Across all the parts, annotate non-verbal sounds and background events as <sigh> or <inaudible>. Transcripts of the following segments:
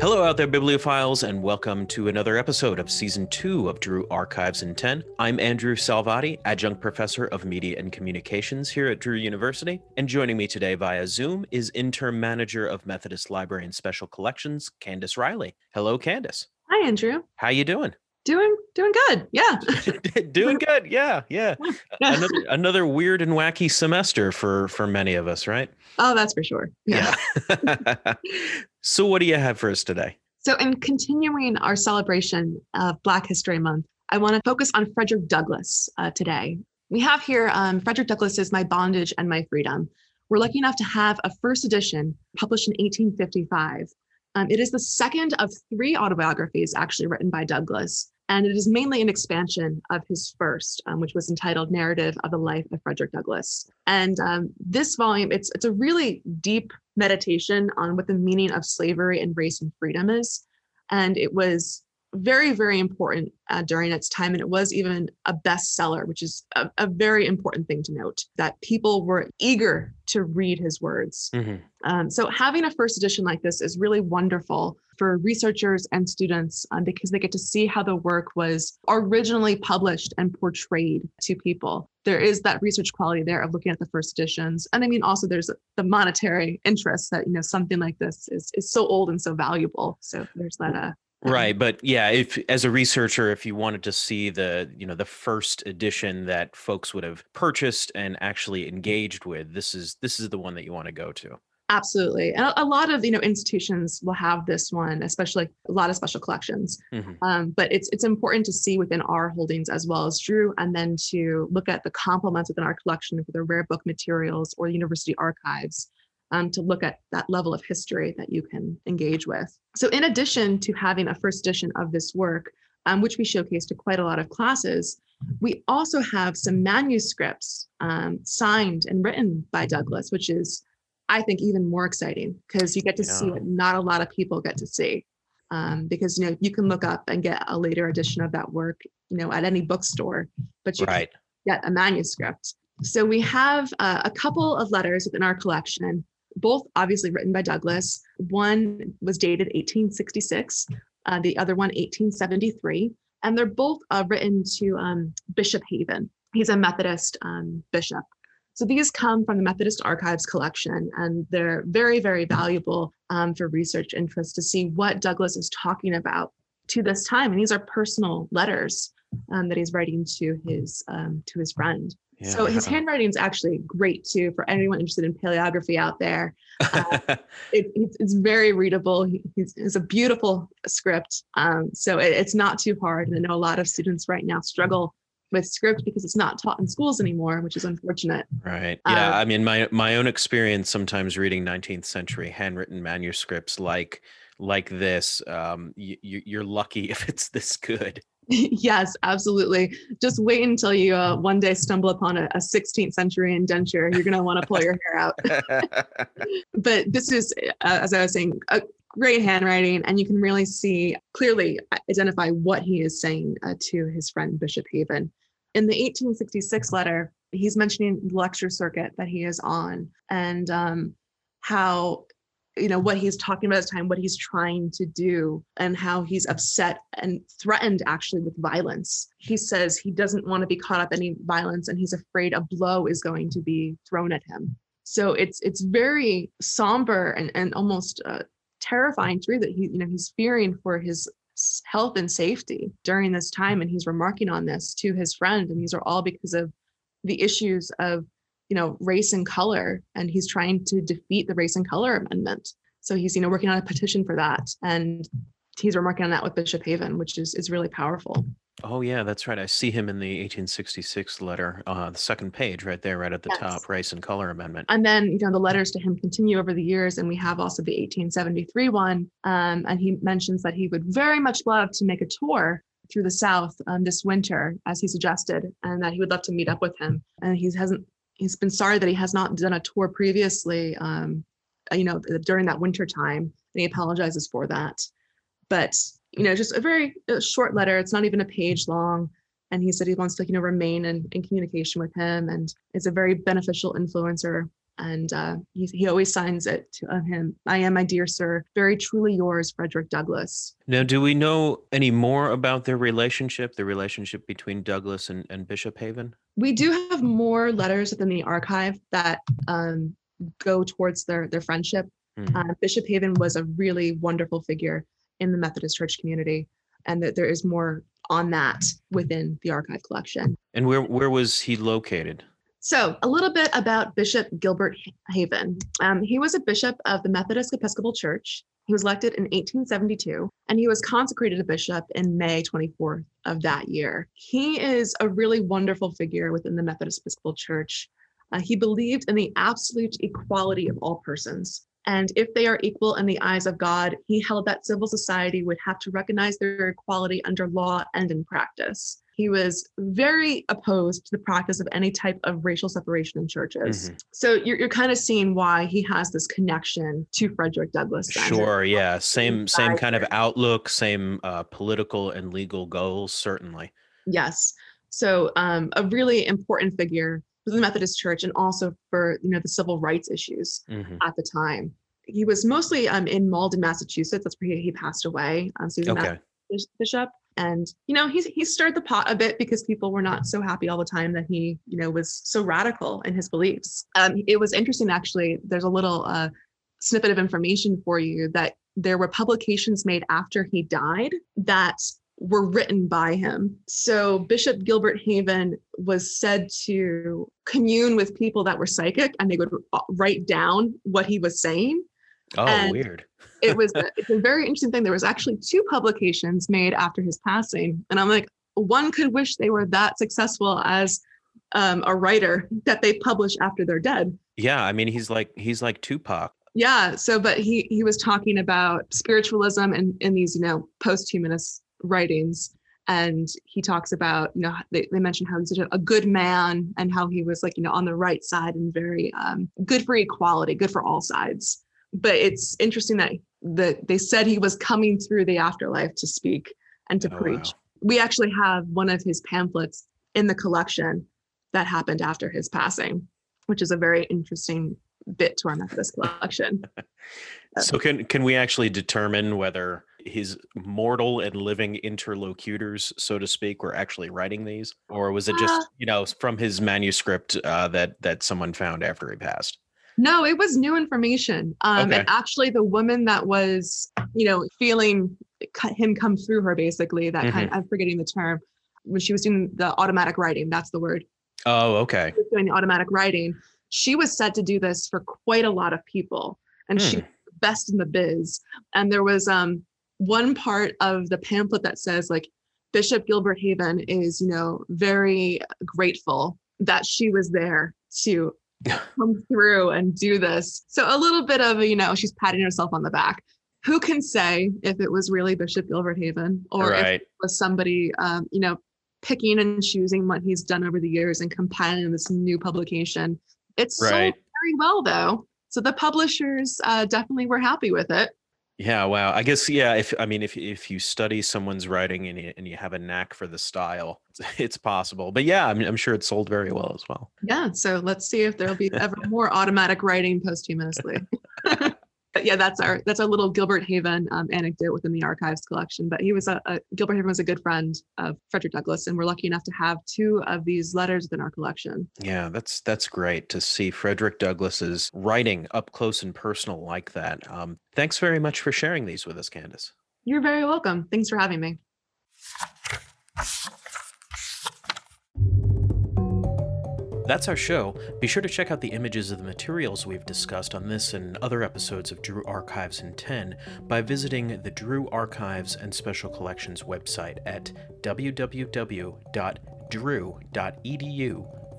Hello, out there, bibliophiles, and welcome to another episode of season two of Drew Archives in 10. I'm Andrew Salvati, adjunct professor of media and communications here at Drew University. And joining me today via Zoom is interim manager of Methodist Library and Special Collections, Candace Riley. Hello, Candace. Hi, Andrew. How you doing? Doing doing good. Yeah. <laughs> doing good. Yeah, yeah. Another another weird and wacky semester for for many of us, right? Oh, that's for sure. Yeah. yeah. <laughs> so what do you have for us today? So in continuing our celebration of Black History Month, I want to focus on Frederick Douglass uh, today. We have here um, Frederick Douglass is My Bondage and My Freedom. We're lucky enough to have a first edition published in 1855. Um, it is the second of three autobiographies actually written by Douglass and it is mainly an expansion of his first, um, which was entitled "Narrative of the Life of Frederick Douglass." And um, this volume, it's it's a really deep meditation on what the meaning of slavery and race and freedom is, and it was very very important uh, during its time and it was even a bestseller which is a, a, very important thing to note that people were eager to read his words. Mm-hmm. um, so having a first edition like this is really wonderful for researchers and students um, because they get to see how the work was originally published and portrayed to people. There is that research quality there of looking at the first editions and i mean also there's the monetary interest that you know something like this is is so old and so valuable. So there's that uh, right but yeah if as a researcher if you wanted to see the you know the first edition that folks would have purchased and actually engaged with this is this is the one that you want to go to absolutely and a, lot of you know institutions will have this one especially a lot of special collections mm-hmm. um, but it's it's important to see within our holdings as well as drew and then to look at the complements within our collection for the rare book materials or university archives um, to look at that level of history that you can engage with. So, in addition to having a first edition of this work, um, which we showcase to quite a lot of classes, we also have some manuscripts um, signed and written by Douglass, which is, I think, even more exciting because you get to yeah. see what not a lot of people get to see. Um, because you know you can look up and get a later edition of that work, you know, at any bookstore, but you right. get a manuscript. So we have uh, a couple of letters within our collection both obviously written by Douglass. One was dated 1866, uh, the other one 1873, and they're both uh, written to um, Bishop Haven. He's a Methodist um, bishop. So these come from the Methodist Archives collection, and they're very, very valuable um, for research interest to see what Douglass is talking about to this time. And these are personal letters um, that he's writing to his um, to his friend. Yeah. So his <laughs> handwriting is actually great too for anyone interested in paleography out there. Uh, <laughs> it, it's very readable. He, it's a beautiful script, um, so it, it's not too hard. And I know a lot of students right now struggle with script because it's not taught in schools anymore, which is unfortunate. Right. Yeah. Um, I mean, my my own experience sometimes reading 19th century handwritten manuscripts like like this, um, you, you're lucky <laughs> if it's this good. Yes, absolutely. Just wait until you uh, one day stumble upon a, a 16th century indenture. You're going to want to pull your hair out. <laughs> but this is, uh, as I was saying, a great handwriting, and you can really see clearly identify what he is saying uh, to his friend Bishop Haven. In the 1866 letter, he's mentioning the lecture circuit that he is on and um, how you know what he's talking about at the time what he's trying to do and how he's upset and threatened actually with violence. He says he doesn't want to be caught up in any violence and he's afraid a blow is going to be thrown at him. So it's it's very somber and, and almost uh, terrifying read that he you know he's fearing for his health and safety during this time and he's remarking on this to his friend and these are all because of the issues of you know, race and color, and he's trying to defeat the race and color amendment. So he's, you know, working on a petition for that, and he's working on that with Bishop Haven, which is is really powerful. Oh yeah, that's right. I see him in the 1866 letter, uh, the second page, right there, right at the yes. top, race and color amendment. And then you know the letters to him continue over the years, and we have also the 1873 one, um, and he mentions that he would very much love to make a tour through the South um, this winter, as he suggested, and that he would love to meet up with him. And he hasn't he's been sorry that he has not done a tour previously um, you know during that winter time and he apologizes for that. But you know just a very short letter it's not even a page long and he said he wants to you know remain in, in communication with him and is a very beneficial influencer And uh, he, he always signs it to uh, him. I am, my dear sir, very truly yours, Frederick Douglass. Now, do we know any more about their relationship, the relationship between Douglass and, and Bishop Haven? We do have more letters within the archive that um, go towards their, their friendship. Mm-hmm. Uh, Bishop Haven was a really wonderful figure in the Methodist Church community, and that there is more on that within the archive collection. And where where was he located? So, a little bit about Bishop Gilbert Haven. Um, he was a bishop of the Methodist Episcopal Church. He was elected in 1872 and he was consecrated a bishop in May 24th of that year. He is a really wonderful figure within the Methodist Episcopal Church. Uh, he believed in the absolute equality of all persons. And if they are equal in the eyes of God, he held that civil society would have to recognize their equality under law and in practice. He was very opposed to the practice of any type of racial separation in churches. Mm-hmm. So you're, you're kind of seeing why he has this connection to Frederick Douglass. Sure, yeah, same same kind of outlook, same uh, political and legal goals, certainly. Yes. So um, a really important figure for the Methodist Church and also for you know the civil rights issues mm-hmm. at the time. He was mostly um, in Malden, Massachusetts. That's where he, he passed away. Um, so okay. a bishop, and you know he stirred the pot a bit because people were not so happy all the time that he you know was so radical in his beliefs. Um, it was interesting actually. There's a little uh, snippet of information for you that there were publications made after he died that were written by him. So Bishop Gilbert Haven was said to commune with people that were psychic and they would uh, write down what he was saying. Oh, and weird. it was a, <laughs> it's a very interesting thing. There was actually two publications made after his passing. And I'm like, one could wish they were that successful as um, a writer that they publish after they're dead. Yeah, I mean he's like he's like Tupac. Yeah. So, but he he was talking about spiritualism and in these you know post-humanist writings and he talks about you know they, they mentioned how he's such a, a, good man and how he was like you know on the right side and very um, good for equality good for all sides but it's interesting that that they said he was coming through the afterlife to speak and to oh, preach wow. we actually have one of his pamphlets in the collection that happened after his passing which is a very interesting bit to our methodist collection <laughs> so can can we actually determine whether his mortal and living interlocutors, so to speak, were actually writing these, or was it just uh, you know from his manuscript uh, that that someone found after he passed? No, it was new information. Um, okay. And actually, the woman that was you know feeling him come through her, basically that mm-hmm. kind. Of, I'm forgetting the term when she was doing the automatic writing. That's the word. Oh, okay. Doing the automatic writing, she was said to do this for quite a lot of people, and hmm. she best in the biz. And there was um one part of the pamphlet that says like Bishop Gilbert Haven is, you know, very grateful that she was there to <laughs> come through and do this. So a little bit of, you know, she's patting herself on the back. Who can say if it was really Bishop Gilbert Haven or right. if it was somebody, um, you know, picking and choosing what he's done over the years and compiling this new publication. It's right. sold very well though. So the publishers uh, definitely were happy with it. Yeah, wow. I guess yeah. If I mean, if if you study someone's writing and you, and you have a knack for the style, <laughs> it's possible. But yeah, I mean, I'm sure it sold very well as well. Yeah. So let's see if there'll be ever more automatic writing posthumously. <laughs> but yeah, that's our that's our little Gilbert Haven um, anecdote within the archives collection. But he was a, a, Gilbert Haven was a good friend of Frederick Douglass, and we're lucky enough to have two of these letters within our collection. Yeah, that's that's great to see Frederick Douglass's writing up close and personal like that. Um, thanks very much for sharing these with us, Candace. You're very welcome. Thanks for having me. That's our show. Be sure to check out the images of the materials we've discussed on this and other episodes of Drew Archives in 10 by visiting the Drew Archives and Special Collections website at www.drew.edu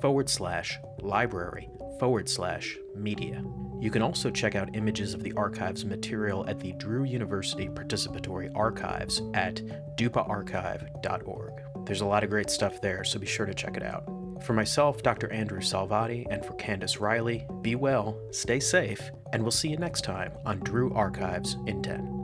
forward slash library forward slash media. You can also check out images of the archives material at the Drew University Participatory Archives at dupaarchive.org. There's a lot of great stuff there, so be sure to check it out. For myself, Dr. Andrew Salvati, and for Candace Riley, be well, stay safe, and we'll see you next time on Drew Archives in 10.